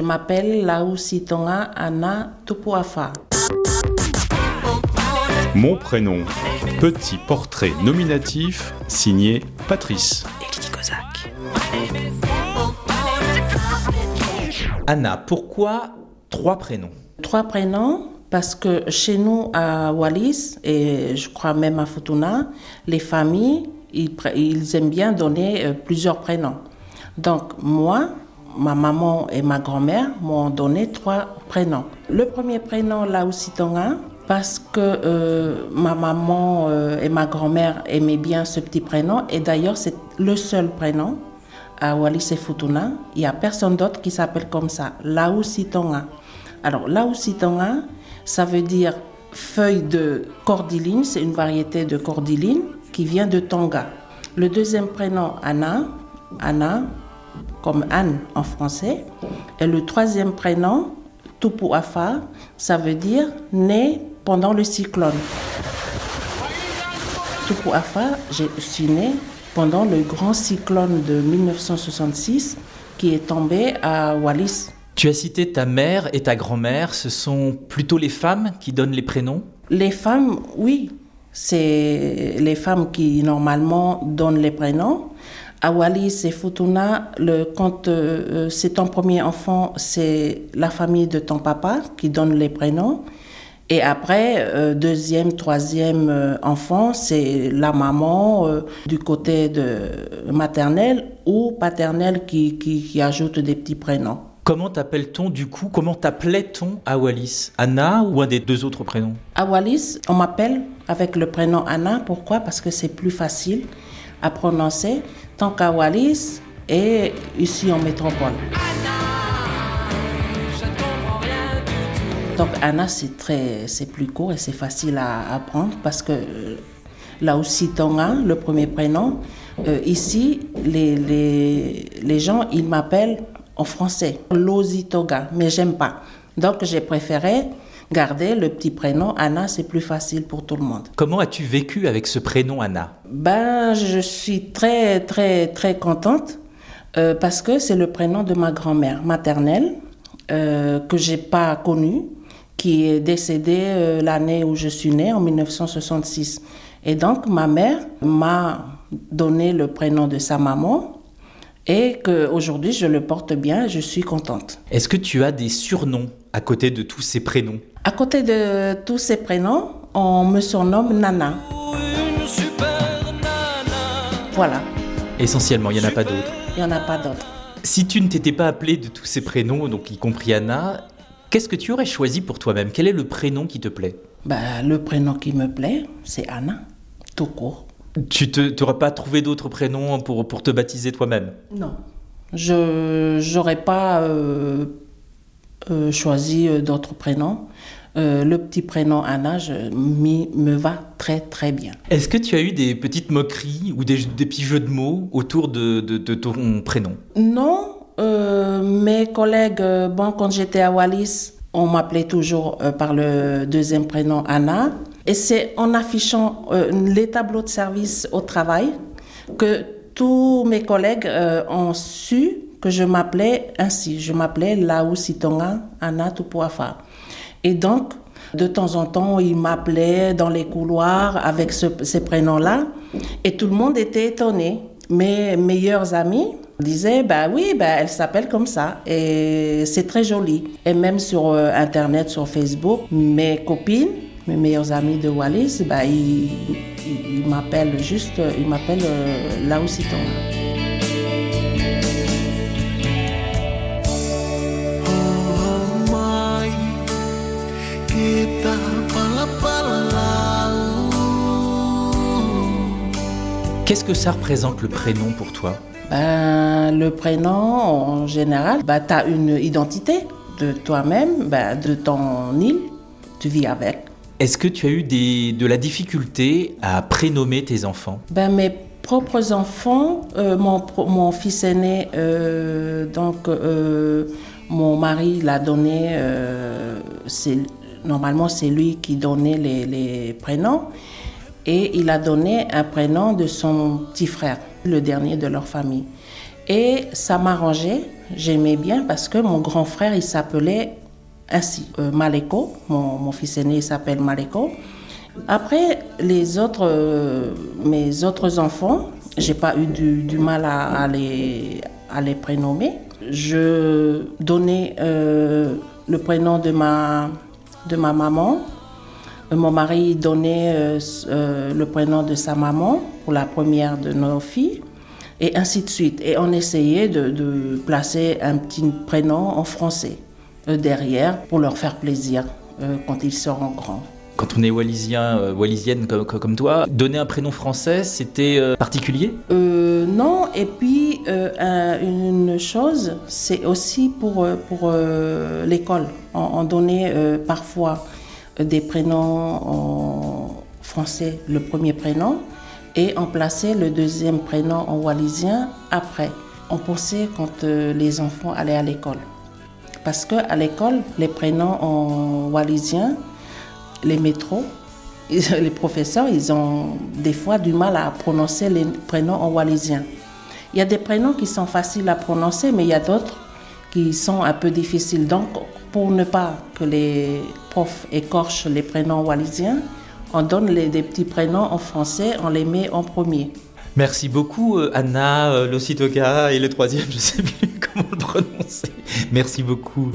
Je m'appelle Laousi Tonga Anna Tupuafa. Mon prénom, petit portrait nominatif signé Patrice. Anna, pourquoi trois prénoms? Trois prénoms parce que chez nous à Wallis et je crois même à Futuna, les familles, ils aiment bien donner euh, plusieurs prénoms. Donc moi, ma maman et ma grand-mère m'ont donné trois prénoms. Le premier prénom, Tonga, parce que euh, ma maman euh, et ma grand-mère aimaient bien ce petit prénom et d'ailleurs c'est le seul prénom à Wallis et Futuna. Il n'y a personne d'autre qui s'appelle comme ça, Laousi Tonga. Alors Laousi Tonga, ça veut dire feuille de cordyline, c'est une variété de cordyline qui vient de Tonga. Le deuxième prénom, Anna, Anna, comme Anne en français. Et le troisième prénom, Tupuafa, ça veut dire né pendant le cyclone. Tupuafa, je suis née pendant le grand cyclone de 1966 qui est tombé à Wallis. Tu as cité ta mère et ta grand-mère, ce sont plutôt les femmes qui donnent les prénoms? Les femmes, oui, c'est les femmes qui normalement donnent les prénoms. À Wallis et Futuna, le, quand euh, c'est ton premier enfant, c'est la famille de ton papa qui donne les prénoms. Et après, euh, deuxième, troisième euh, enfant, c'est la maman euh, du côté de maternelle ou paternelle qui, qui, qui ajoute des petits prénoms. Comment t'appelle-t-on du coup? Comment t'appelait-on à Wallis? Anna ou un des deux autres prénoms? À Wallis, on m'appelle avec le prénom Anna. Pourquoi? Parce que c'est plus facile à prononcer, tant qu'à Wallis et ici en métropole. Donc Anna, c'est très, c'est plus court et c'est facile à apprendre parce que euh, là aussi Tonga, le premier prénom, euh, ici, les, les, les gens, ils m'appellent en français, Losi Toga, mais j'aime pas. Donc j'ai préféré garder le petit prénom Anna, c'est plus facile pour tout le monde. Comment as-tu vécu avec ce prénom Anna? Ben, je suis très, très, très contente euh, parce que c'est le prénom de ma grand-mère maternelle euh, que j'ai pas connue, qui est décédée euh, l'année où je suis née, en 1966. Et donc, ma mère m'a donné le prénom de sa maman et qu'aujourd'hui, je le porte bien et je suis contente. Est-ce que tu as des surnoms à côté de tous ces prénoms? À côté de tous ces prénoms, on me surnomme Nana. Voilà, Essentiellement, il n'y en a pas d'autres. il n'y en a pas d'autres. Si tu ne t'étais pas appelé de tous ces prénoms, donc y compris Anna, qu'est-ce que tu aurais choisi pour toi-même? Quel est le prénom qui te plaît? Ben, le prénom qui me plaît, c'est Anna, tout court. Tu n'aurais pas trouvé d'autres prénoms pour, pour te baptiser toi-même? Non. Je n'aurais pas euh, euh, choisi euh, d'autres prénoms. Euh, le petit prénom Anna je, me va très très bien. Est-ce que tu as eu des petites moqueries ou des, des petits jeux de mots autour de, de- de ton prénom? Non, euh, mes collègues, bon, quand j'étais à Wallis, on m'appelait toujours euh, par le deuxième prénom Anna. Et c'est en affichant les tableaux de service au travail que tous mes collègues ont su que je m'appelais ainsi. Je m'appelais Laou Sitonga Anna Tupuafa. Et donc, de temps en temps, ils m'appelaient dans les couloirs avec ce- ces prénoms-là. Et tout le monde était étonné. Mes meilleurs amis disaient, bah oui, bah, elle s'appelle comme ça. Et c'est très joli. Et même sur euh, Internet, sur Facebook, mes copines, mes meilleurs amis de Wallis, bah, ils, m'appellent juste, ils m'appellent euh, Sitonga. Qu'est-ce que ça représente le prénom pour toi? Ben, le prénom, en général, ben, tu as une identité de toi-même, ben, de ton île, tu vis avec. Est-ce que tu as eu des, de la difficulté à prénommer tes enfants? Ben, mes propres enfants, euh, mon, mon fils aîné, euh, donc euh, mon mari l'a donné, c'est, normalement c'est lui qui donnait les, les prénoms, et il a donné un prénom de son petit frère, le dernier de leur famille. Et ça m'arrangeait j'aimais bien parce que mon grand frère, il s'appelait ainsi, euh, Maleko. Mon, fils aîné s'appelle Maleko. Après, les autres, euh, mes autres enfants, j'ai pas eu du, mal à, à les, à les prénommer. Je donnais euh, le prénom de ma, de ma maman. Mon mari donnait euh, euh, le prénom de sa maman pour la première de nos filles, et ainsi de suite. Et on essayait de, de placer un petit prénom en français euh, derrière pour leur faire plaisir quand ils seront grands. Quand on est wallisien, euh, wallisienne comme, toi, donner un prénom français, c'était euh, particulier? Euh, non, et puis un- une chose, c'est aussi pour, pour l'école. On, on donnait parfois des prénoms en français, le premier prénom, et on plaçait le deuxième prénom en wallisien après. On pensait quand euh, les enfants allaient à l'école. Parce qu'à l'école, les prénoms en wallisien, les métros, les professeurs, ils ont des fois du mal à prononcer les prénoms en wallisien. Il y a des prénoms qui sont faciles à prononcer, mais il y a d'autres qui sont un peu difficiles. Donc, pour ne pas que les profs écorchent les prénoms wallisiens, on donne les- des petits prénoms en français, on les met en premier. Merci beaucoup euh, Anna, euh, Lositoka et le troisième, je sais plus comment le prononcer. Merci beaucoup.